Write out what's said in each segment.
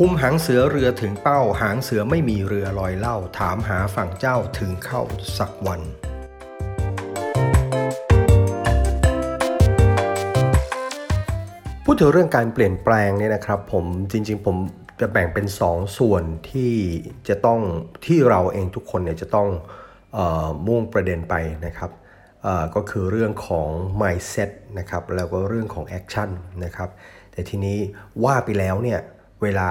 คุมหางเสือเรือถึงเป้า หางเสือไม่มีเรือลอยเล่า ถามหาฝั่งเจ้าถึงเข้าสักวันพูดถึงเรื่องการเปลี่ยนแปลงเนี่ยนะครับ ผมจริง ๆ ผมจะแบ่งเป็น2ส่วนที่จะต้องที่เราเองทุกคนเนี่ยจะต้องออมุ่งประเด็นไปนะครับก็คือเรื่องของ mindset นะครับแล้วก็เรื่องของ action นะครับแต่ทีนี้ว่าไปแล้วเนี่ย เวลา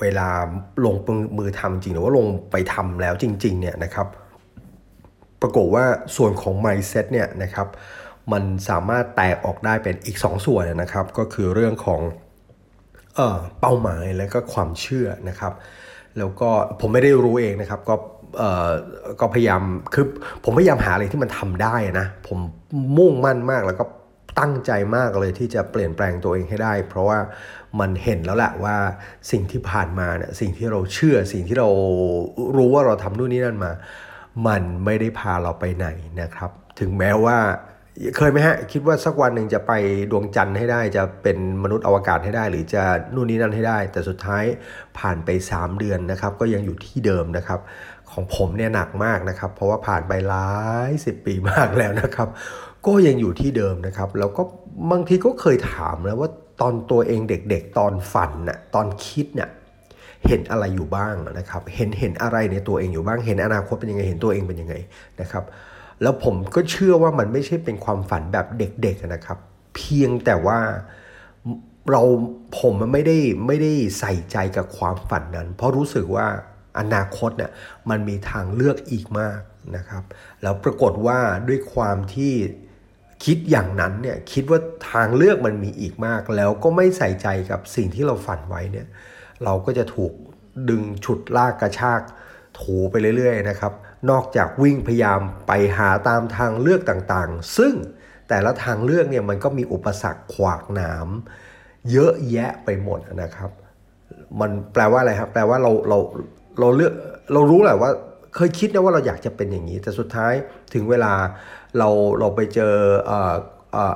เวลาลงมือทำจริงหรือว่าลงไปทำแล้วจริงๆเนี่ยนะครับ ปรากฏว่าส่วนของ mindset เนี่ยนะครับมันสามารถแตกออกได้เป็นอีก2ส่วนนะครับ ก็คือเรื่องของเออเป้าหมายและก็ความเชื่อนะครับ แล้วก็ผมไม่ได้รู้เองนะครับก็เออก็พยายามคือผมพยายามหาอะไรที่มันทำได้นะผมมุ่งมั่นมากแล้วก็ตั้งใจมากเลยที่จะเปลี่ยนแปลงตัวเองให้ได้ เพราะว่า มันเห็นแล้วแหละว่าสิ่งที่ผ่านมาเนี่ยสิ่งที่เราเชื่อสิ่งที่เรารู้ว่าเราทำนู่นนี่นั่นมา มันไม่ได้พาเราไปไหนนะครับ ถึงแม้ว่าเคยไหมฮะ คิดว่าสักวันหนึ่งจะไปดวงจันทร์ให้ได้จะเป็นมนุษย์อวกาศให้ได้ หรือจะนู่นนี่นั่นให้ได้ แต่สุดท้ายผ่านไป 3 เดือนนะครับ ก็ยังอยู่ที่เดิมนะครับ ของผมเนี่ยหนักมากนะครับ เพราะว่าผ่านไปหลายสิบปีมากแล้วนะครับ ก็ยังอยู่ที่เดิมนะครับ แล้วก็บางทีก็เคยถามแล้วว่า ตอนตัวเองเด็กๆ ตอนฝันน่ะตอนคิดเนี่ยเห็นอะไรอยู่บ้างนะครับ เห็นเห็นอะไรในตัวเองอยู่บ้าง เห็นอนาคตเป็นยังไง เห็นตัวเองเป็นยังไงนะครับ แล้วผมก็เชื่อว่ามันไม่ใช่เป็นความฝันแบบเด็กๆนะครับ เพียงแต่ว่าเราผมมันไม่ได้ไม่ได้ใส่ใจกับความฝันนั้น เพราะรู้สึกว่าอนาคตเนี่ยมันมีทางเลือกอีกมากนะครับ แล้วปรากฏว่าด้วยความที่ คิดอย่างนั้นเนี่ยคิดว่าทางเลือกมันมีอีกมาก แล้วก็ไม่ใส่ใจกับสิ่งที่เราฝันไว้เนี่ยเราก็จะถูกดึงฉุดลากกระชากถูไปเรื่อยๆนะครับ นอกจากวิ่งพยายามไปหาตามทางเลือกต่างๆ ซึ่งแต่ละทางเลือกเนี่ยมันก็มีอุปสรรคขวากหนามเยอะแยะไปหมดนะครับ มันแปลว่าอะไรครับแปลว่าเราเราเราเลือกเรารู้แหละว่า เคยคิดนะว่าเราอยากจะเป็นอย่างนี้ แต่สุดท้ายถึงเวลา เราเราไปเจอเอ่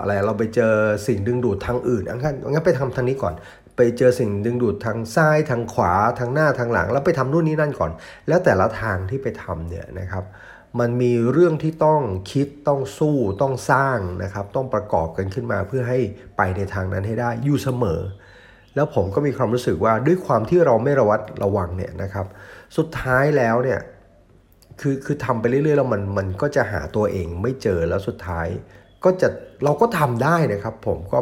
อะไรเราไปเจอสิ่งดึงดูดทางอื่นงั้นงั้นไปทำทางนี้ก่อน ไปเจอสิ่งดึงดูดทางซ้ายทางขวาทางหน้าทางหลัง แล้วไปทำนู่นนี่นั่นก่อน แล้วแต่ละทางที่ไปทำเนี่ยนะครับมันมีเรื่องที่ต้องคิดต้องสู้ต้องสร้างนะครับ ต้องประกอบกันขึ้นมาเพื่อให้ไปในทางนั้นให้ได้อยู่เสมอ แล้วผมก็มีความรู้สึกว่าด้วยความที่เราไม่ระวัดระวังเนี่ยนะครับ สุดท้ายแล้วเนี่ย คือคือทำไปเรื่อยๆแล้วมันมันก็จะหาตัวเองไม่เจอแล้วสุดท้าย ก็จะเราก็ทำได้นะครับ ผมก็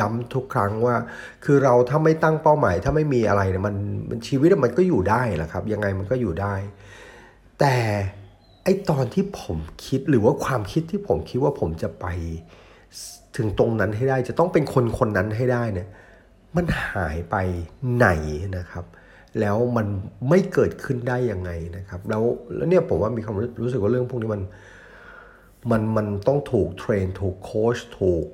ย้ำทุกครั้งว่า คือเราถ้าไม่ตั้งเป้าหมาย ถ้าไม่มีอะไรเนี่ยมันมันชีวิตมันก็อยู่ได้แหละครับ ยังไงมันก็อยู่ได้ แต่ไอตอนที่ผมคิดหรือว่าความคิดที่ผมคิดว่าผมจะไปถึงตรงนั้นให้ได้ จะต้องเป็นคนคนนั้นให้ได้เนี่ยมันหายไปไหนนะครับ แล้วมันไม่เกิดขึ้นได้ยังไงนะครับ แล้วแล้วเนี่ยผมว่ามีความรู้สึกว่าเรื่องพวกนี้มันมันมันต้องถูกเทรนถูกโค้ชถูก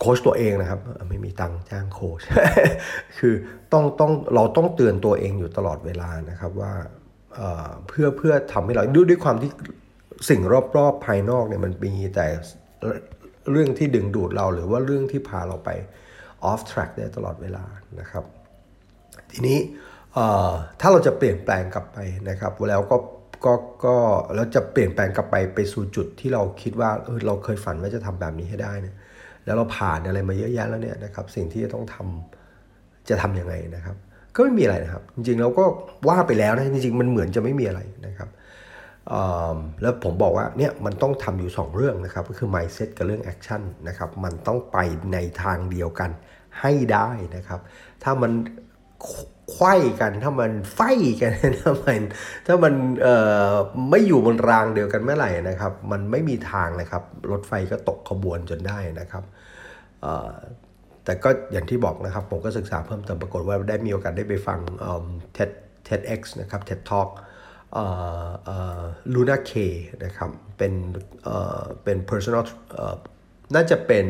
โค้ชตัวเองนะครับ ไม่มีตังค์จ้างโค้ชคือต้องต้องเราต้องเตือนตัวเองอยู่ตลอดเวลานะครับว่าเเพื่อเพื่อทำให้เราด้วยด้วยความที่สิ่งรอบๆภายนอกเนี่ยมันมีแต่เรื่องที่ดึงดูดเราหรือว่าเรื่องที่พาเราไป off track ได้ตลอดเวลานะครับ ทีนี้ ถ้าเราจะเปลี่ยนแปลงกลับไปนะครับแล้วก็ก็ก็แล้วจะเปลี่ยนแปลงกลับไปไปสู่จุดที่เราคิดว่าเออเราเคยฝันว่าจะทำแบบนี้ให้ได้เนี่ยแล้วเราผ่านอะไรมาเยอะแยะแล้วเนี่ยนะครับสิ่งที่จะต้องทำจะทํำยังไงนะครับ ก็ไม่มีอะไรนะครับ จริงๆเราก็ว่าไปแล้วนะจริงๆมันเหมือนจะไม่มีอะไรนะครับแล้วผมบอกว่าเนี่ยมันต้องทำอยู่ 2 เรื่องนะครับ ก็คือ mindset กับเรื่อง action นะครับมันต้องไปในทางเดียวกันให้ได้นะครับ ถ้ามัน ไข้กันถ้ามันไฟกันถ้ามันถ้ามันไม่อยู่บนรางเดียวกันเมื่อไหร่นะครับ มันไม่มีทางเลยครับ รถไฟก็ตกขบวนจนได้นะครับแต่ก็อย่างที่บอกนะครับ ผมก็ศึกษาเพิ่มเติมปรากฏว่าได้มีโอกาสได้ไปฟัง TED TEDx นะครับ TED Talk ลูน่าเคนะครับเป็นเป็น personal น่าจะเป็น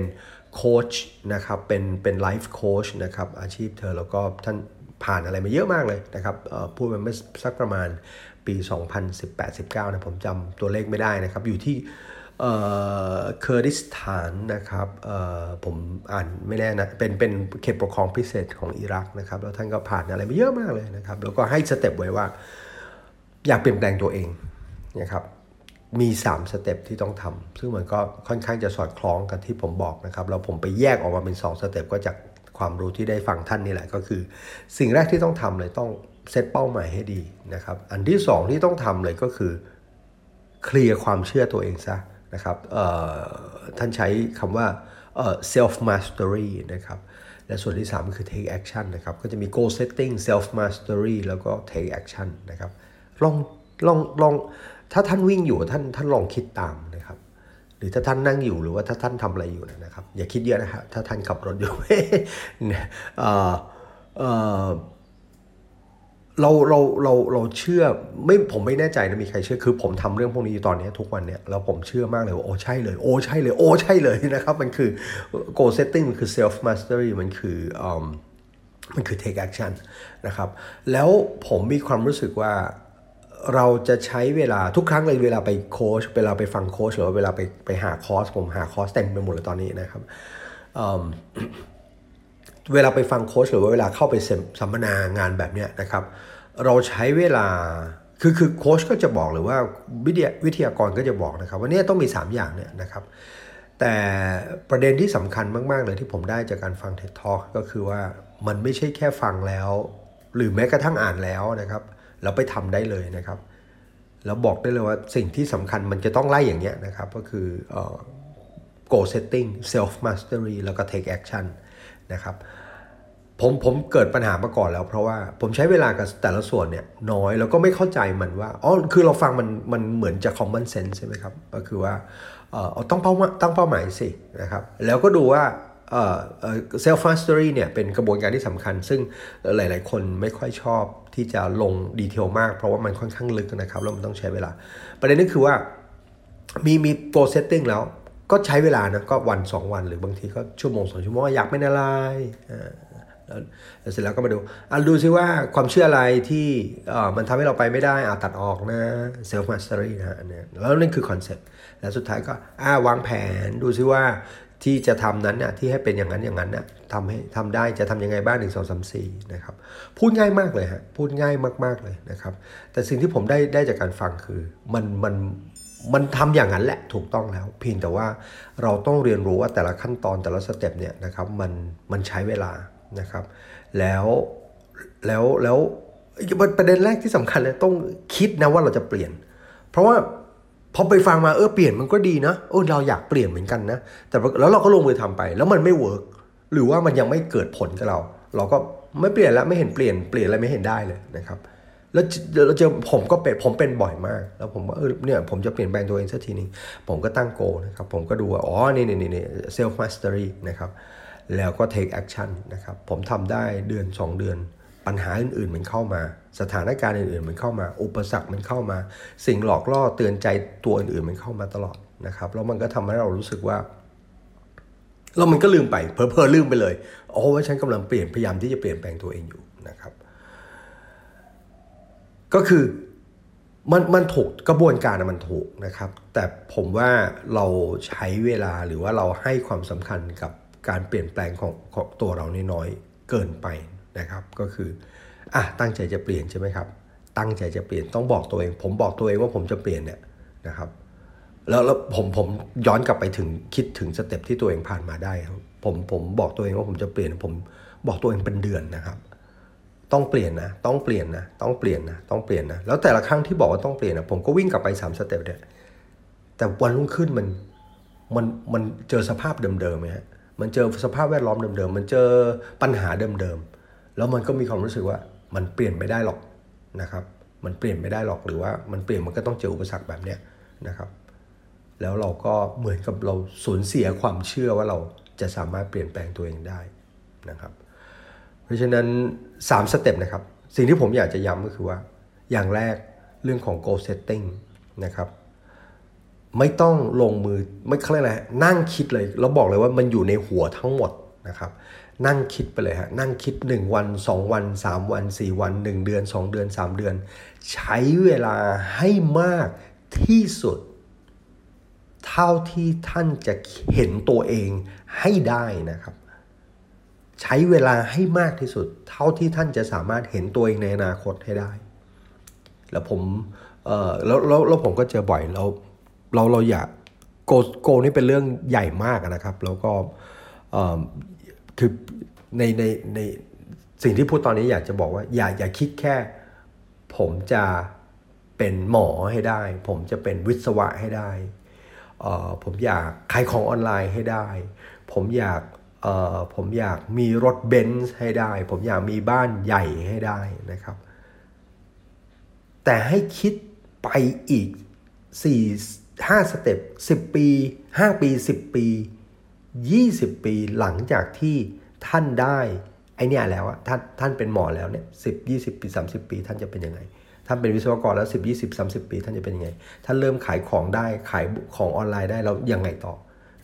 โค้ชนะครับเป็นเป็นไลฟ์โค้ชนะครับอาชีพเธอแล้วก็ท่าน ผ่านอะไรมาเยอะมากเลยนะครับพูดมาเมื่อสักประมาณปี 2018-19นะผมจำตัวเลขไม่ได้นะครับ อยู่ที่เคอร์ดิสถานนะครับผมอ่านไม่แน่นะเป็นเป็นเขตปกครองพิเศษของอิรักนะครับแล้วท่านก็ผ่านอะไรไปเยอะมากเลยนะครับ แล้วก็ให้สเต็ปไว้ว่า อยากเปลี่ยนแปลงตัวเองนะครับมี 3 สเต็ปที่ต้องทำซึ่งมันก็ค่อนข้างจะสอดคล้องกับที่ผมบอกนะครับ แล้วผมไปแยกออกมาเป็น 2 สเต็ปก็จาก ความรู้ที่ได้ฟังท่านนี่แหละก็คือ สิ่งแรกที่ต้องทำเลยต้องเซตเป้าหมายให้ดีนะครับ อันที่ 2 ที่ต้องทำเลยก็คือเคลียร์ความเชื่อตัวเองซะนะครับท่านใช้คำว่า self mastery นะครับ และส่วนที่ 3 คือ take action นะครับ ก็จะมี goal setting self mastery แล้วก็ take action นะครับ ลอง ลอง ลอง ถ้าท่านวิ่งอยู่ท่าน ท่านลองคิดตาม หรือถ้าท่านนั่งอยู่หรือว่าถ้าท่านทำอะไรอยู่นะครับ อย่าคิดเยอะนะครับถ้าท่านขับรถอยู่เราเราเราเราเชื่อไม่ผมไม่แน่ใจนะมีใครเชื่อคือ ผมทำเรื่องพวกนี้อยู่ตอนนี้ทุกวันเนี่ยแล้วผมเชื่อมากเลยว่าโอ้ใช่เลยโอ้ใช่เลยโอ้ใช่เลยนะครับ มันคือ goal setting มันคือ self mastery มันคือมันคือ take action นะครับ แล้วผมมีความรู้สึกว่า เราจะใช้เวลาทุกครั้งเลยเวลาไปโค้ชเวลาไปฟังโค้ชหรือว่าเวลาไปไปหาคอร์สผมหาคอร์สเต็มไปหมดเลยตอนนี้นะครับเวลาไปฟังโค้ชหรือว่าเวลาเข้าไปสัมมนางานแบบเนี้ยนะครับ เราใช้เวลาคือคือโค้ชก็จะบอกหรือว่าวิทยาวิทยากรก็จะบอกนะครับว่านี่ต้องมี 3 อย่างเนี่ยนะครับ แต่ประเด็นที่สำคัญมาก ๆ เลยที่ผมได้จากการฟังเท็ดทอก็คือว่ามันไม่ใช่แค่ฟังแล้ว หรือแม้กระทั่งอ่านแล้วนะครับ แล้วไปทำได้เลยนะครับ แล้วบอกได้เลยว่าสิ่งที่สำคัญมันจะต้องไล่อย่างเงี้ยนะครับ ก็คือ goal setting self mastery แล้วก็ take action นะครับผมผมเกิดปัญหามาก่อนแล้ว เพราะว่าผมใช้เวลากับแต่ละส่วนเนี่ยน้อยแล้วก็ไม่เข้าใจมันว่าอ๋อคือเราฟังมันมันเหมือนจะ common sense ใช่ไหมครับ ก็คือว่าเออต้องเป้าตั้งเป้าหมายสินะครับ แล้วก็ดูว่า self mastery เนี่ยเป็นกระบวนการที่สำคัญ ซึ่งหลาย ๆ คนไม่ค่อยชอบที่จะลง detail มาก เพราะว่ามันค่อนข้างลึกนะครับ แล้วมันต้องใช้เวลา ประเด็นนี้คือว่ามีมี goal setting แล้วก็ใช้เวลานะก็วัน 2 วันหรือบางทีก็ชั่วโมงสองชั่วโมงอยากเป็นอะไรแล้วเสร็จแล้วก็มาดูอะดูซิว่าความเชื่ออะไรที่มันทำให้เราไปไม่ได้อะตัดออกนะ self mastery นะเนี่ยแล้วนั่นคือคอนเซ็ปต์แล้วสุดท้ายก็อ่าวางแผนดูซิว่า ที่จะทำนั้นเนี่ยที่ให้เป็นอย่างนั้นอย่างนั้นเนี่ยทำให้ทำได้จะทำยังไงบ้างหนึ่งสองสามสี่นะครับพูดง่ายมากเลยฮะพูดง่ายมากๆเลยนะครับ แต่สิ่งที่ผมได้ได้จากการฟังคือมันมันมันทำอย่างนั้นแหละถูกต้องแล้ว เพียงแต่ว่าเราต้องเรียนรู้ว่าแต่ละขั้นตอนแต่ละสเต็ปเนี่ยนะครับมันมันใช้เวลานะครับ แล้วแล้วแล้วประเด็นแรกที่สำคัญเลยต้องคิดนะว่าเราจะเปลี่ยน เพราะว่า พอไปฟังมาเออเปลี่ยนมันก็ดีนะเออเราอยากเปลี่ยนเหมือนกันนะแต่แล้วเราก็ลงมือทำไป แล้วมันไม่เวิร์กหรือว่ามันยังไม่เกิดผลกับเรา เราก็ไม่เปลี่ยนแล้วไม่เห็นเปลี่ยนเปลี่ยนอะไรไม่เห็นได้เลยนะครับแล้วเราเจอผมก็เป็นผมเป็นบ่อยมาก แล้วผมว่าเออเนี่ยผมจะเปลี่ยนแปลงตัวเองสักทีนึงผมก็ตั้ง goal นะครับ ผมก็ดูว่าอ๋อนี่นี่นี่ self mastery นะครับ แล้วก็ take action นะครับ ผมทำได้เดือน 2 เดือน ปัญหาอื่นๆมันเข้ามา สถานการณ์อื่นๆมันเข้ามา อุปสรรคมันเข้ามา สิ่งหลอกล่อเตือนใจตัวอื่นๆมันเข้ามาตลอดนะครับแล้วมันก็ทำให้เรารู้สึกว่าแล้วมันก็ลืมไปเพอเพอลืมไปเลยโอ้ว่าฉันกำลังเปลี่ยนพยายามที่จะเปลี่ยนแปลงตัวเองอยู่นะครับ ก็คือมันมันถูกกระบวนการมันถูกนะครับ แต่ผมว่าเราใช้เวลาหรือว่าเราให้ความสำคัญกับการเปลี่ยนแปลงของของตัวเราน้อยเกินไป นะครับ ก็คืออะตั้งใจจะเปลี่ยนใช่ไหมครับ ตั้งใจจะเปลี่ยนต้องบอกตัวเอง ผมบอกตัวเองว่าผมจะเปลี่ยนเนี่ยนะครับแล้วแล้วผมผมย้อนกลับไปถึงคิดถึงสเต็ปที่ตัวเองผ่านมาได้ครับผมผมบอกตัวเองว่าผมจะเปลี่ยน ผมบอกตัวเองเป็นเดือนนะครับ ต้องเปลี่ยนนะต้องเปลี่ยนนะต้องเปลี่ยนนะต้องเปลี่ยนนะแล้วแต่ละครั้งที่บอกว่าต้องเปลี่ยนนะผมก็วิ่งกลับไป3สเต็ปเนี่ยแต่วันรุ่งขึ้นมันมันมันเจอสภาพเดิมๆไหมฮะมันเจอสภาพแวดล้อมเดิมๆมันเจอปัญหาเดิมๆ แล้วมันก็มีความรู้สึกว่ามันเปลี่ยนไม่ได้หรอกนะครับ มันเปลี่ยนไม่ได้หรอกหรือว่ามันเปลี่ยนมันก็ต้องเจออุปสรรคแบบเนี้ยนะครับ แล้วเราก็เหมือนกับเราสูญเสียความเชื่อว่าเราจะสามารถเปลี่ยนแปลงตัวเองได้นะครับ เพราะฉะนั้น 3 สเต็ปนะครับ สิ่งที่ผมอยากจะย้ำก็คือว่า อย่างแรกเรื่องของ goal setting นะครับไม่ต้องลงมือไม่เครียกอะไรนั่งคิดเลยแล้วบอกเลยว่ามันอยู่ในหัวทั้งหมดนะครับ นั่งคิดไปเลยฮะนั่งคิด 1 วัน 2 วัน 3 วัน 4 วัน 1 เดือน 2 เดือน 3 เดือน ใช้เวลาให้มากที่สุด เท่าที่ท่านจะเห็นตัวเองให้ได้นะครับ ใช้เวลาให้มากที่สุด เท่าที่ท่านจะสามารถเห็นตัวเองในอนาคตให้ได้ แล้วผมเออแล้วแล้วแล้วผมก็เจอบ่อยแล้วเราเราอยากโกโกนี่เป็นเรื่องใหญ่มากนะครับ แล้วก็เออ คือในในในสิ่งที่พูดตอนนี้อยากจะบอกว่า อย่าอย่าคิดแค่ ผมจะเป็นหมอให้ได้ ผมจะเป็นวิศวะให้ได้เอ่อผมอยากขายของออนไลน์ให้ได้ ผมอยากเอ่อผมอยากมีรถเบนซ์ให้ได้ ผมอยากมีบ้านใหญ่ให้ได้นะครับ แต่ให้คิดไปอีก 4 5 step 10 ปี 5 ปี 10 ปี 20 ปีหลังจากที่ท่านได้ไอเนี่ยแล้วอะท่านท่านเป็นหมอแล้วเนี่ยสิบยี่สิบปีสามสิบปี ท่านจะเป็นยังไง ท่านเป็นวิศวกรแล้วสิบยี่สิบสามสิบปี ท่านจะเป็นยังไง ท่านเริ่มขายของได้ขายของออนไลน์ได้แล้วยังไงต่อ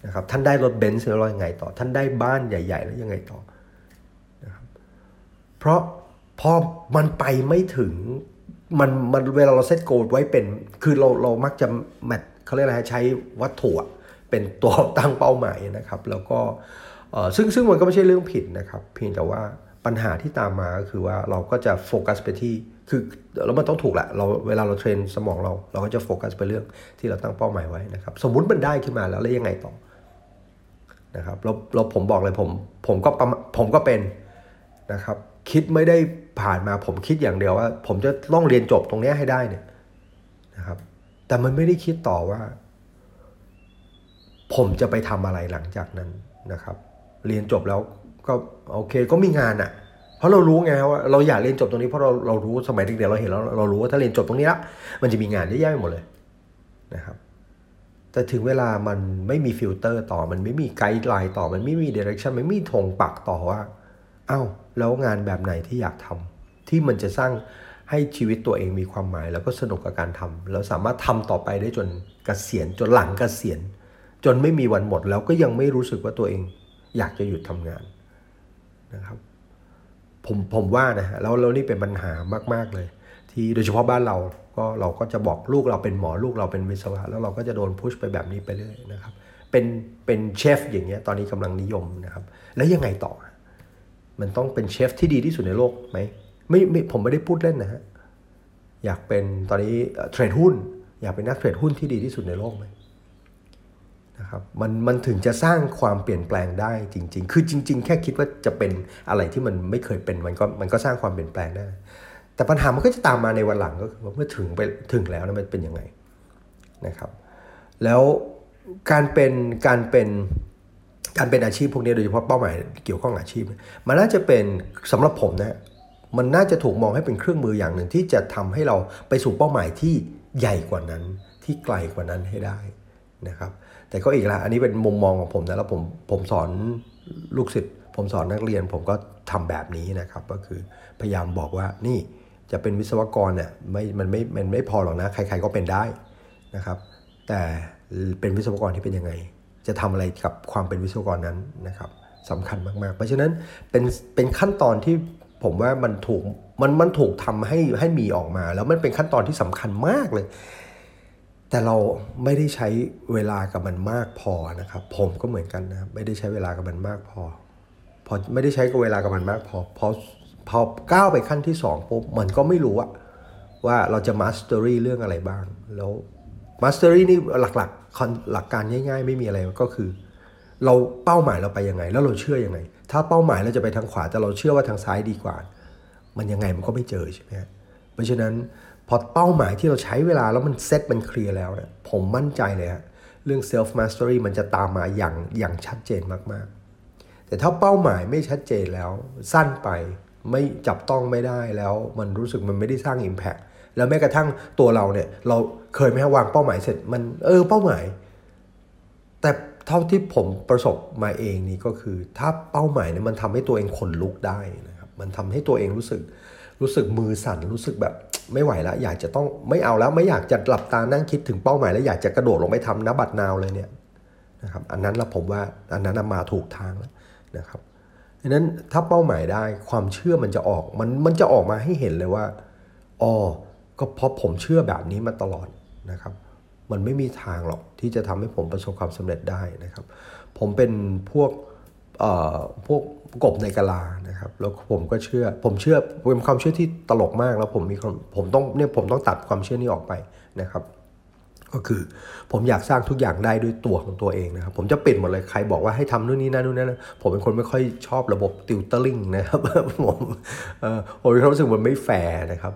นะครับท่านได้รถเบนซ์แล้วยังไงต่อ ท่านได้บ้านใหญ่ ๆ แล้วยังไงต่อนะครับเพราะพอมันไปไม่ถึงมันมันเวลาเราเซตโกลไว้เป็น คือเราเรามักจะแมทเขาเรียกอะไรใช้วัตถุ เป็นตัวตั้งเป้าหมายนะครับ แล้วก็ซึ่งซึ่งมันก็ไม่ใช่เรื่องผิดนะครับ เพียงแต่ว่าปัญหาที่ตามมาก็คือว่าเราก็จะโฟกัสไปที่คือแล้วมันต้องถูกแหละเราเวลาเราเทรนสมองเรา เราก็จะโฟกัสไปเรื่องที่เราตั้งเป้าหมายไว้นะครับ สมมุติมันได้ขึ้นมาแล้วแล้วยังไงต่อนะครับเราเราผมบอกเลยผมผมก็ผมก็เป็นนะครับ คิดไม่ได้ผ่านมาผมคิดอย่างเดียวว่า ผมจะต้องเรียนจบตรงนี้ให้ได้เนี่ยนะครับ แต่มันไม่ได้คิดต่อว่า ผมจะไปทำอะไรหลังจากนั้นนะครับ เรียนจบแล้วก็โอเคก็มีงานอะ่ะ เพราะเรารู้ไงว่าเราอยากเรียนจบตรงนี้เพราะเราเรารู้สมัยเด็กๆเราเห็นแล้วเรารู้ว่าถ้าเรียนจบตรงนี้ละมันจะมีงานเยอะแยะไปหมดเลยนะครับแต่ถึงเวลามันไม่มีฟิลเตอร์ต่อ มันไม่มี guideline ต่อ มันไม่มี direction มันไม่มีธงปักต่อว่าอ้าวแล้วงานแบบไหนที่อยากทำที่มันจะสร้างให้ชีวิตตัวเองมีความหมาย แล้วก็สนุกกับการทำแล้วสามารถทำต่อไปได้จนเกษียณจนหลังกเกษียณ จนไม่มีวันหมดแล้วก็ยังไม่รู้สึกว่าตัวเอง อยากจะหยุดทำงานนะครับ ผมผมว่านะฮะแล้วแล้วนี่เป็นปัญหามากๆเลย ที่โดยเฉพาะบ้านเราก็เราก็จะบอกลูกเราเป็นหมอลูกเราเป็นวิศวะแล้วเราก็จะโดนพุชไปแบบนี้ไปเรื่อยนะครับ เป็นเป็นเชฟอย่างเงี้ยตอนนี้กำลังนิยมนะครับ แล้วยังไงต่อ มันต้องเป็นเชฟที่ดีที่สุดในโลกไหมไม่ไม่ผมไม่ได้พูดเล่นนะฮะอยากเป็นตอนนี้เทรดหุ้น อยากเป็นนักเทรดหุ้นที่ดีที่สุดในโลกไหม นะครับมันมันถึงจะสร้างความเปลี่ยนแปลงได้จริง ๆ คือจริง ๆ แค่คิดว่าจะเป็นอะไรที่มันไม่เคยเป็นมันก็มันก็สร้างความเปลี่ยนแปลงได้ แต่ปัญหามันก็จะตามมาในวันหลังก็คือว่าเมื่อถึงไปถึงแล้วนะมันเป็นยังไงนะครับ แล้วการเป็นการเป็นการเป็นอาชีพพวกนี้โดยเฉพาะเป้าหมายเกี่ยวข้องอาชีพ มันน่าจะเป็นสำหรับผมนะมันน่าจะถูกมองให้เป็นเครื่องมืออย่างหนึ่งที่จะทำให้เราไปสู่เป้าหมายที่ใหญ่กว่านั้นที่ไกลกว่านั้นให้ได้นะครับ แต่ก็อีกละอันนี้เป็นมุมมองของผมนะแล้วผมผมสอนลูกศิษย์ผมสอนนักเรียน ผมก็ทำแบบนี้นะครับ ก็คือพยายามบอกว่านี่จะเป็นวิศวกรเนี่ยไม่มันไม่มันไม่พอหรอกนะ ใคร ๆก็เป็นได้นะครับ แต่เป็นวิศวกรที่เป็นยังไง จะทำอะไรกับความเป็นวิศวกรนั้นนะครับสำคัญมากๆ เพราะฉะนั้นเป็นเป็นขั้นตอนที่ผมว่ามันถูกมันมันถูกทำให้ให้มีออกมา แล้วมันเป็นขั้นตอนที่สำคัญมากเลย แต่เราไม่ได้ใช้เวลากับมันมากพอนะครับ ผมก็เหมือนกันนะไม่ได้ใช้เวลากับมันมากพอ พอไม่ได้ใช้กับเวลากับมันมากพอพอพอก้าวไปขั้นที่2ปุ๊บมันก็ไม่รู้ว่าว่าเราจะ mastery เรื่องอะไรบ้าง แล้ว mastery นี่หลักๆหลักการง่าย ๆ ไม่มีอะไรก็คือ เราเป้าหมายเราไปยังไง แล้วเราเชื่อยังไง ถ้าเป้าหมายเราจะไปทางขวาแต่เราเชื่อว่าทางซ้ายดีกว่า มันยังไงมันก็ไม่เจอใช่ไหมเพราะฉะนั้น พอเป้าหมายที่เราใช้เวลาแล้วมันเซ็ตมันเคลียร์แล้วเนี่ยผมมั่นใจเลยฮะเรื่อง self mastery มันจะตามมาอย่างอย่างชัดเจนมากๆ แต่ถ้าเป้าหมายไม่ชัดเจนแล้ว สั้นไปไม่จับต้องไม่ได้แล้วมันรู้สึกมันไม่ได้สร้าง Impact แล้วแม้กระทั่งตัวเราเนี่ย เราเคยไหมวางเป้าหมายเสร็จมันเออเป้าหมาย แต่เท่าที่ผมประสบมาเองนี่ก็คือ ถ้าเป้าหมายเนี่ยมันทำให้ตัวเองขนลุกได้นะครับมันทำให้ตัวเองรู้สึกรู้สึกมือสั่นรู้สึกแบบ ไม่ไหวแล้วอยากจะต้องไม่เอาแล้วไม่อยากจะหลับตานั่งคิดถึงเป้าหมาย แล้วอยากจะกระโดดลงไปทำนับบัตรนาวเลยเนี่ยนะครับอันนั้นละผมว่าอันนั้นมาถูกทางแล้วนะครับดังนั้นถ้าเป้าหมายได้ความเชื่อมันจะออกมันมันจะออกมาให้เห็นเลยว่าอ๋อก็เพราะผมเชื่อแบบนี้มาตลอดนะครับ มันไม่มีทางหรอกที่จะทำให้ผมประสบความสำเร็จได้นะครับ ผมเป็นพวก พวกกบในกะลานะครับ แล้วผมก็เชื่อ ผมเชื่อเป็นความเชื่อที่ตลกมากแล้วผมมีผมต้องเนี่ยผมต้องตัดความเชื่อนี้ออกไปนะครับ ก็คือผมอยากสร้างทุกอย่างได้ด้วยตัวของตัวเองนะครับ ผมจะปิดหมดเลยใครบอกว่าให้ทำนู่นนี่นั่นนู่นนั่นผมเป็นคนไม่ค่อยชอบระบบ tutoring นะครับผมเออผมรู้สึกมันไม่แฟร์นะครับ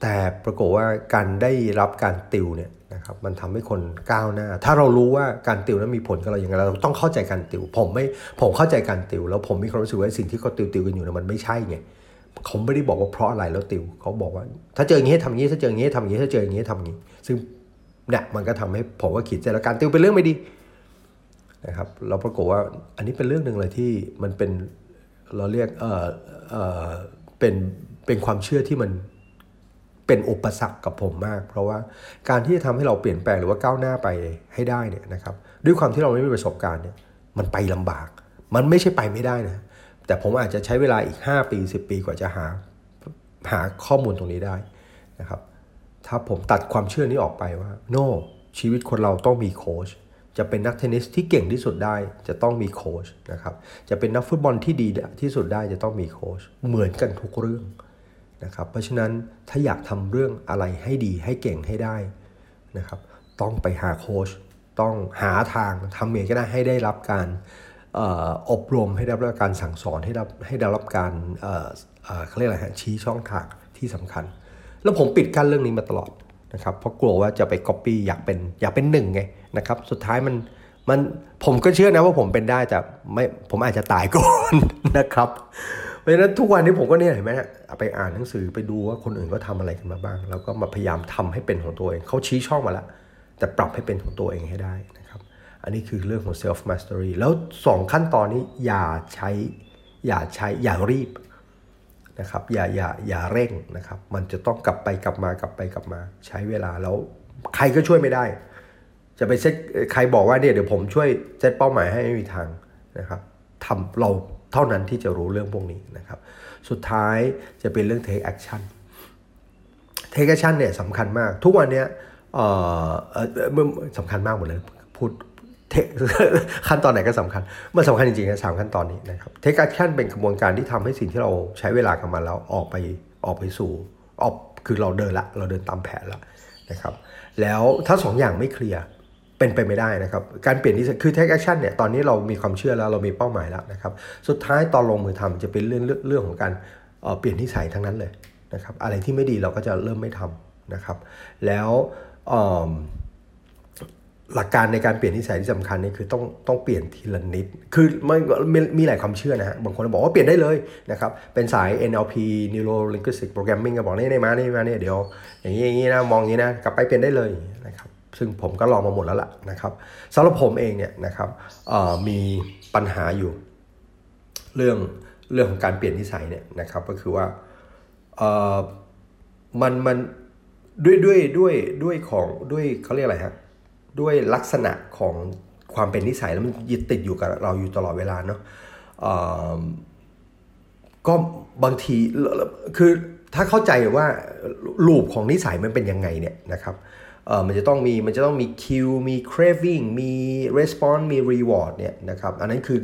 แต่ปรากฏว่าการได้รับการติวเนี่ย นะครับมันทำให้คนก้าวหน้า ถ้าเรารู้ว่าการติวนั้นมีผลกับเราอย่างไรเราต้องเข้าใจการติว ผมไม่ผมเข้าใจการติว แล้วผมมีความรู้สึกว่าสิ่งที่เขาติวติวกันอยู่เนี่ยมันไม่ใช่ไงเขาไม่ได้บอกว่าเพราะอะไรแล้วติวเขาบอกว่า ถ้าเจออย่างนี้ทำอย่างนี้ถ้าเจออย่างนี้ทำอย่างนี้ถ้าเจออย่างนี้ทำอย่างนี้ ซึ่งเนี่ยมันก็ทำให้ผมว่าขีดเส้นแล้วการติวเป็นเรื่องไม่ดีนะครับเราปรากฏว่าอันนี้เป็นเรื่องหนึ่งเลยที่มันเป็นเราเรียกเออเออเป็นเป็นความเชื่อที่มัน เป็นอุปสรรคกับผมมาก เพราะว่าการที่จะทำให้เราเปลี่ยนแปลงหรือว่าก้าวหน้าไปให้ได้เนี่ยนะครับด้วยความที่เราไม่มีประสบการณ์เนี่ยมันไปลำบาก มันไม่ใช่ไปไม่ได้นะแต่ผมอาจจะใช้เวลาอีก 5 ปี 10 ปีกว่าจะหาหาข้อมูลตรงนี้ได้นะครับถ้าผมตัดความเชื่อนี้ออกไปว่าโน no, ชีวิตคนเราต้องมีโค้ชจะเป็นนักเทนนิสที่เก่งที่สุดได้จะต้องมีโค้ชนะครับจะเป็นนักฟุตบอลที่ดีที่สุดได้จะต้องมีโค้ชเหมือนกันทุกเรื่อง นะครับ เพราะฉะนั้นถ้าอยากทำเรื่องอะไรให้ดีให้เก่งให้ได้นะครับต้องไปหาโค้ชต้องหาทางทำเองก็ได้ให้ได้รับการอบรมให้ได้รับการสั่งสอนให้ได้ให้ได้รับการเขาเรียกอะไรฮะชี้ช่องทางที่สำคัญ แล้วผมปิดกั้นเรื่องนี้มาตลอดนะครับเพราะกลัวว่าจะไปก๊อปปี้อยากเป็นอยากเป็นหนึ่งไงนะครับสุดท้ายมันมันผมก็เชื่อนะว่าผมเป็นได้แต่ไม่ผมอาจจะตายก่อนนะครับ ราะฉะนั้นทุกวันนี้ผมก็เนี่ยเห็นไหมไปอ่านหนังสือไปดูว่าคนอื่นก็ทำอะไรกันมาบ้าง แล้วก็มาพยายามทำให้เป็นของตัวเองเขาชี้ช่องมาแล้ว แต่ปรับให้เป็นของตัวเองให้ได้นะครับ อันนี้คือเรื่องของ self mastery แล้ว 2 ขั้นตอนนี้อย่าใช้อย่าใช้อย่ารีบนะครับอย่าอย่าอย่าเร่งนะครับ มันจะต้องกลับไปกลับมากลับไปกลับมาใช้เวลาแล้วใครก็ช่วยไม่ได้ จะไปเซตใครบอกว่าเนี่ยเดี๋ยวผมช่วยเซตเป้าหมายให้ไม่มีทางนะครับทำเรา เท่านั้นที่จะรู้เรื่องพวกนี้นะครับ สุดท้ายจะเป็นเรื่อง take action take action เนี่ยสำคัญมาก ทุกวันเนี้ยสำคัญมากหมดเลยพูดขั้นตอนไหนก็สำคัญ มันสำคัญจริงๆนะสามขั้นตอนนี้นะครับ take action เป็นกระบวนการที่ทำให้สิ่งที่เราใช้เวลากับมันแล้วออกไปออกไปสู่ออกคือเราเดินละ เราเดินตามแผนละนะครับ แล้วถ้าสองอย่างไม่เคลียร์ เป็นไปไม่ได้นะครับ การเปลี่ยนที่คือ take action เนี่ยตอนนี้เรามีความเชื่อแล้วเรามีเป้าหมายแล้วนะครับ สุดท้ายตอนลงมือทำจะเป็นเรื่องเรื่องของการเปลี่ยนนิสัยทั้งนั้นเลยนะครับ อะไรที่ไม่ดีเราก็จะเริ่มไม่ทำนะครับ แล้วหลักการในการเปลี่ยนนิสัยที่สำคัญนี่คือต้องต้องเปลี่ยนทีละนิด คือมันมีมีหลายความเชื่อนะฮะ บางคนบอกว่าเปลี่ยนได้เลยนะครับ เป็นสาย NLP Neuro Linguistic Programming ก็บอกนี่ได้มานี่มาเนี่ยเดี๋ยว อย่างนี้อย่างนี้นะ มองอย่างนี้นะ กลับไปเปลี่ยนได้เลยนะครับ ซึ่งผมก็ลองมาหมดแล้วล่ะนะครับสำหรับผมเองเนี่ยนะครับมีปัญหาอยู่ เรื่องเรื่องของการเปลี่ยนนิสัยเนี่ยนะครับก็คือว่ามันมันด้วยด้วยด้วยด้วยของด้วยเขาเรียกอะไรฮะด้วยลักษณะของความเป็นนิสัยแล้วมันยึดติดอยู่กับเราอยู่ตลอดเวลาเนาะก็บางทีคือถ้าเข้าใจว่าลูปของนิสัยมันเป็นยังไงเนี่ยนะครับ เออมันจะต้องมีมันจะต้องมีคิวมี craving มี response มี reward เนี่ยนะครับอันนั้นคือ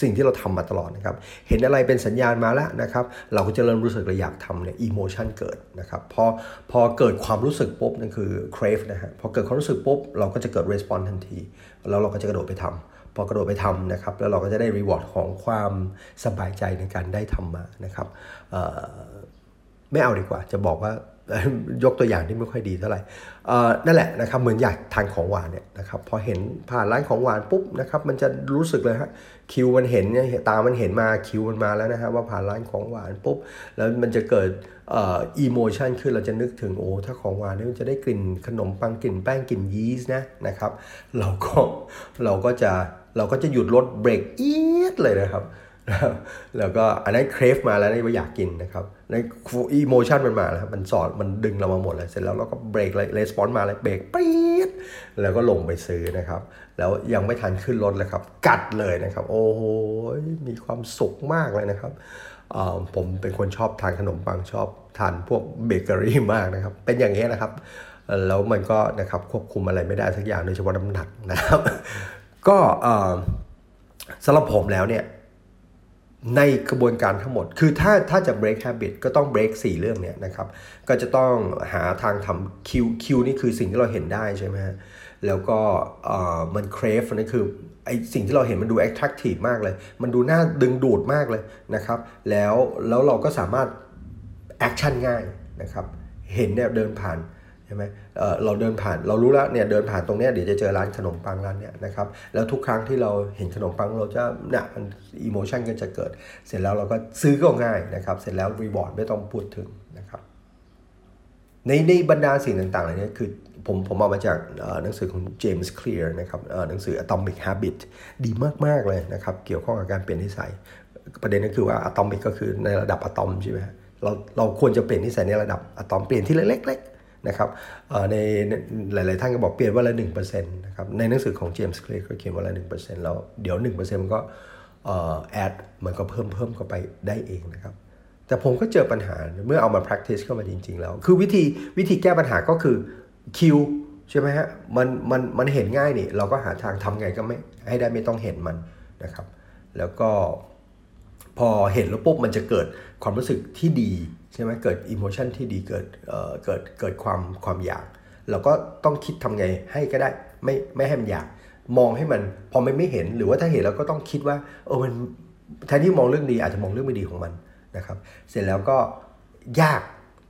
สิ่งที่เราทำมาตลอดนะครับเห็นอะไรเป็นสัญญาณมาแล้วนะครับเราก็จะเริ่มรู้สึกเราอยากทำเนี่ย emotion เกิดนะครับพอพอเกิดความรู้สึกปุ๊บนั่นคือ crave นะฮะพอเกิดความรู้สึกปุ๊บเราก็จะเกิด response ทันที แล้วเราก็จะกระโดดไปทำพอกระโดดไปทำนะครับแล้วเราก็จะได้ reward ของความสบายใจในการได้ทำมานะครับไม่เอาดีกว่าจะบอกว่า ยกตัวอย่างที่ไม่ค่อยดีเท่าไหร่นั่นแหละนะครับเหมือนอยากทานของหวานเนี่ยนะครับพอเห็นผ่านร้านของหวานปุ๊บนะครับมันจะรู้สึกเลยฮะคิวมันเห็นเนี่ยตามันเห็นมาคิวมันมาแล้วนะฮะว่าผ่านร้านของหวานปุ๊บแล้วมันจะเกิดอีโมชันขึ้นเราจะนึกถึงโอ้ถ้าของหวานนี่มันจะได้กลิ่นขนมปังกลิ่นแป้งกลิ่นยีสต์นะนะครับเราก็เราก็จะเราก็จะหยุดรถเบรกอีดเลยนะครับ แล้วก็อันนั้นเครฟมาแล้วนี่ว่าอยากกินนะครับในอีโมชันมันมาแล้วมันสอนมันดึงเรามาหมดเลยเสร็จแล้วเราก็เบรกเลยレスปอนมาเลยเบรกปี๊ดแล้วก็ลงไปซื้อนะครับ แล้วยังไม่ทันขึ้นรถเลยครับ กัดเลยนะครับ โอ้โหมีความสุขมากเลยนะครับผมเป็นคนชอบทานขนมปังชอบทานพวกเบเกอรี่มากนะครับ เป็นอย่างนี้นะครับ แล้วมันก็นะครับควบคุมอะไรไม่ได้สักอย่างโดยเฉพาะน้ำหนักนะครับ ก็สำหรับผมแล้วเนี่ย ในกระบวนการทั้งหมด คือถ้าถ้าจะ break habit ก็ต้อง break 4 เรื่องเนี่ยนะครับ ก็จะต้องหาทางทำคิวคิวนี่คือสิ่งที่เราเห็นได้ใช่ไหมฮะ แล้วก็เอ่อมัน crave นั่นคือไอสิ่งที่เราเห็นมันดู attractive มากเลย มันดูน่าดึงดูดมากเลยนะครับ แล้วแล้วเราก็สามารถ action ง่ายนะครับ เห็นเนี่ยเดินผ่าน ใช่ไหมเออเราเดินผ่านเรารู้แล้วเนี่ยเดินผ่านตรงเนี้ยเดี๋ยวจะเจอร้านขนมปังร้านเนี้ยนะครับแล้วทุกครั้งที่เราเห็นขนมปังเราจะเนี่ยมัน emotion ก็จะเกิด เสร็จแล้วเราก็ซื้อก็ง่ายนะครับเสร็จแล้ว reward ไม่ต้องพูดถึงนะครับในในบรรดาสิ่งต่างๆเหล่านี้คือผมผมเอามาจากหนังสือของ James Clear นะครับหนังสือ Atomic Habit ดีมากๆเลยนะครับเกี่ยวข้องกับการเปลี่ยนนิสัย ประเด็นก็คือว่าอะตอมิกก็คือในระดับอะตอมใช่ไหมเราเราควรจะเปลี่ยนนิสัยในระดับอะตอมเปลี่ยนที่เล็กๆ นะครับในหลาย ๆ ท่านก็บอกเปลี่ยนวันละหนึ่งเปอร์เซ็นต์นะครับในหนังสือของ James Clear ก็เขียนวันละหนึ่งเปอร์เซ็นต์แล้วเดี๋ยวหนึ่งเปอร์เซ็นต์มันก็เอ่อแอดมันก็เพิ่มเพิ่มเข้าไปได้เองนะครับแต่ผมก็เจอปัญหาเมื่อเอามา practice เข้ามาจริง ๆ แล้ว คือวิธีวิธีแก้ปัญหาก็คือคิวใช่ไหมฮะมันมันมันเห็นง่ายนี่เราก็หาทางทำไงก็ไม่ให้ได้ไม่ต้องเห็นมันนะครับ แล้วก็พอเห็นแล้วปุ๊บมันจะเกิดความรู้สึกที่ดี ใช่ไหมเกิดอิโมชันที่ดีเกิดเอ่อเกิดเกิดความความอยาก เราก็ต้องคิดทำไงให้ก็ได้ไม่ไม่ให้มันอยาก มองให้มันพอมันไม่เห็นหรือว่าถ้าเห็นเราก็ต้องคิดว่าเออมันแทนที่มองเรื่องดีอาจจะมองเรื่องไม่ดีของมันนะครับ เสร็จแล้วก็ยาก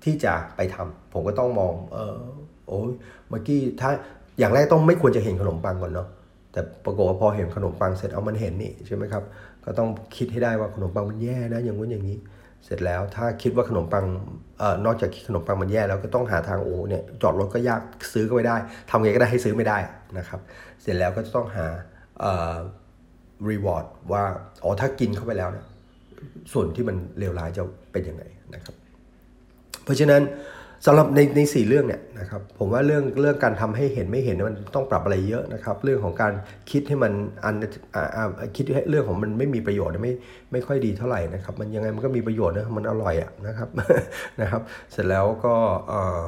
ที่จะไปทำผมก็ต้องมองเออโอ้ยเมื่อกี้ถ้าอย่างแรกต้องไม่ควรจะเห็นขนมปังก่อนเนาะแต่ปรากฏว่าพอเห็นขนมปังเสร็จเอามันเห็นนี่ใช่ไหมครับก็ต้องคิดให้ได้ว่าขนมปังมันแย่นะอย่างงู้นอย่างนี้ เสร็จแล้วถ้าคิดว่าขนมปังเอ่อนอกจากขนมปังมันแย่แล้วก็ต้องหาทางโอ้เนี่ยจอดรถก็ยากซื้อก็ไม่ได้ทำไงก็ได้ให้ซื้อไม่ได้นะครับเสร็จแล้วก็จะต้องหาเอ่อรีวอร์ดว่าอ๋อถ้ากินเข้าไปแล้วเนี่ยส่วนที่มันเลวร้ายจะเป็นยังไงนะครับ เพราะฉะนั้น สำหรับในในสี่เรื่องเนี่ยนะครับผมว่าเรื่องเรื่องการทำให้เห็นไม่เห็นมันต้องปรับอะไรเยอะนะครับ เรื่องของการคิดให้มันอันอ่าอ่าคิดให้เรื่องของมันไม่มีประโยชน์ไม่ไม่ค่อยดีเท่าไหร่นะครับ มันยังไงมันก็มีประโยชน์นะมันอร่อยอะนะครับนะครับ เสร็จแล้วก็เอ่อ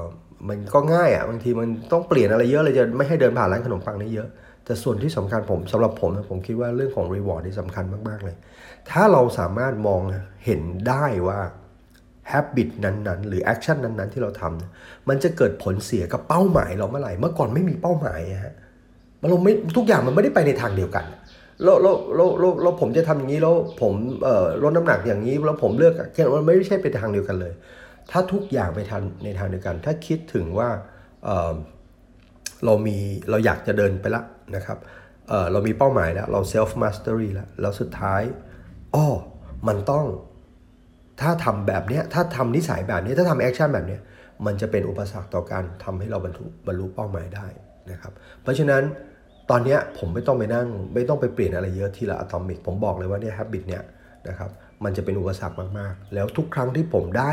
มันก็ง่ายอะบางทีมันต้องเปลี่ยนอะไรเยอะเลยจะไม่ให้เดินผ่านร้านขนมปังนี่เยอะ แต่ส่วนที่สำคัญผมสำหรับผมนะผมคิดว่าเรื่องของ reward นี่สำคัญมากๆเลย ถ้าเราสามารถมองเห็นได้ว่า habit นั้นๆ หรือ action นั้นๆ ที่เราทำมันจะเกิดผลเสียกับเป้าหมายเราเมื่อไหร่เมื่อก่อนไม่มีเป้าหมายอะฮะมันเราไม่ทุกอย่างมันไม่ได้ไปในทางเดียวกันแล้วแล้วแล้วแล้วผมจะทำอย่างนี้แล้วผมเอ่อลดน้ำหนักอย่างนี้แล้วผมเลือกแค่มันไม่ใช่ไปทางเดียวกันเลย ถ้าทุกอย่างไปทางในทางเดียวกัน ถ้าคิดถึงว่าเอ่อเรามีเราอยากจะเดินไปละนะครับเเรามีเป้าหมายแล้วเรา self mastery แล้วแล้วสุดท้ายอ้อมันต้อง ถ้าทำแบบนี้ถ้าทำนิสัยแบบนี้ถ้าทำแอคชั่นแบบนี้มันจะเป็นอุปสรรคต่อการทำให้เราบรรลุบรรลุเป้าหมายได้นะครับเพราะฉะนั้นตอนนี้ผมไม่ต้องไปนั่ง ไม่ต้องไปเปลี่ยนอะไรเยอะทีละ atomic ผมบอกเลยว่าเนี่ย habit เนี่ยนะครับมันจะเป็นอุปสรรคมากๆ แล้วทุกครั้งที่ผมได้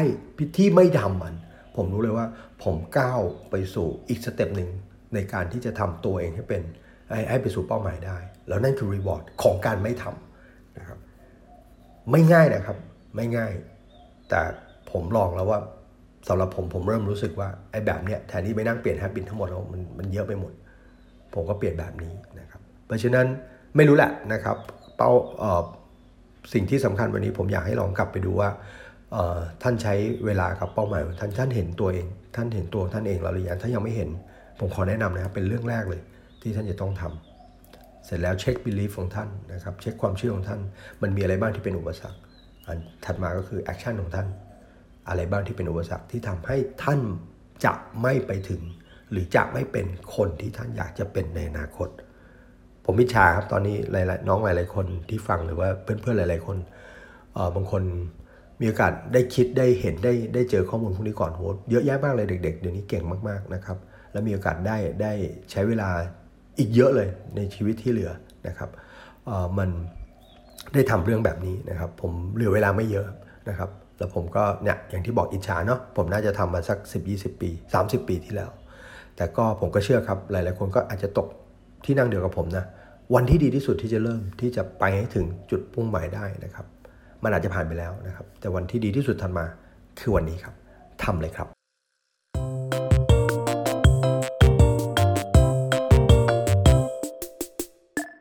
ที่ไม่ทำมัน ผมรู้เลยว่า ผมก้าวไปสู่อีก step หนึ่งในการที่จะทำตัวเองให้เป็นให้ไปสู่เป้าหมายได้ แล้วนั่นคือ reward ของการไม่ทำนะครับไม่ง่ายนะครับไม่ง่าย แต่ผมลองแล้วว่าสำหรับผมผมเริ่มรู้สึกว่าไอ้แบบเนี้ยแทนที่ไปนั่งเปลี่ยน habit ทั้งหมดแล้วมันมันเยอะไปหมด ผมก็เปลี่ยนแบบนี้นะครับ เพราะฉะนั้นไม่รู้แหละนะครับ เป้าเอ่อสิ่งที่สำคัญวันนี้ผมอยากให้ลองกลับไปดูว่าเออท่านใช้เวลากับเป้าหมายท่านท่านเห็นตัวเอง ท่านเห็นตัวท่านเองแล้วหรือยังถ้ายังไม่เห็น ผมขอแนะนำนะครับเป็นเรื่องแรกเลย ที่ท่านจะต้องทำเสร็จแล้วเช็ค belief ของท่านนะครับ เช็คความเชื่อของท่าน มันมีอะไรบ้างที่เป็นอุปสรรค อันถัดมาก็คือ action ของท่าน อะไรบ้างที่เป็นอุปสรรคที่ทำให้ท่านจะไม่ไปถึง หรือจะไม่เป็นคนที่ท่านอยากจะเป็นในอนาคต ผมวิชาครับตอนนี้หลายๆน้องหลาย ๆ คนที่ฟังหรือว่าเพื่อนๆหลาย ๆ คนเออบางคนมีโอกาสได้คิดได้เห็นได้ได้เจอข้อมูลพวกนี้ก่อนโหเยอะแยะมากเลยเด็ก ๆ เดี๋ยวนี้เก่งมากๆนะครับแล้วมีโอกาสได้ได้ใช้เวลาอีกเยอะเลยในชีวิตที่เหลือนะครับเออมัน ได้ทำเรื่องแบบนี้นะครับ ผมเหลือเวลาไม่เยอะนะครับ แล้วผมก็เนี่ยอย่างที่บอกอิจฉาเนาะผมน่าจะทำมาสัก 10-20 ปี 30 ปีที่แล้ว แต่ก็ผมก็เชื่อครับหลาย ๆ คนก็อาจจะตกที่นั่งเดียวกับผมนะวันที่ดีที่สุดที่จะเริ่มที่จะไปให้ถึงจุดพุ่งหมายได้นะครับ มันอาจจะผ่านไปแล้วนะครับ แต่วันที่ดีที่สุดทันมาคือวันนี้ครับทำเลยครับ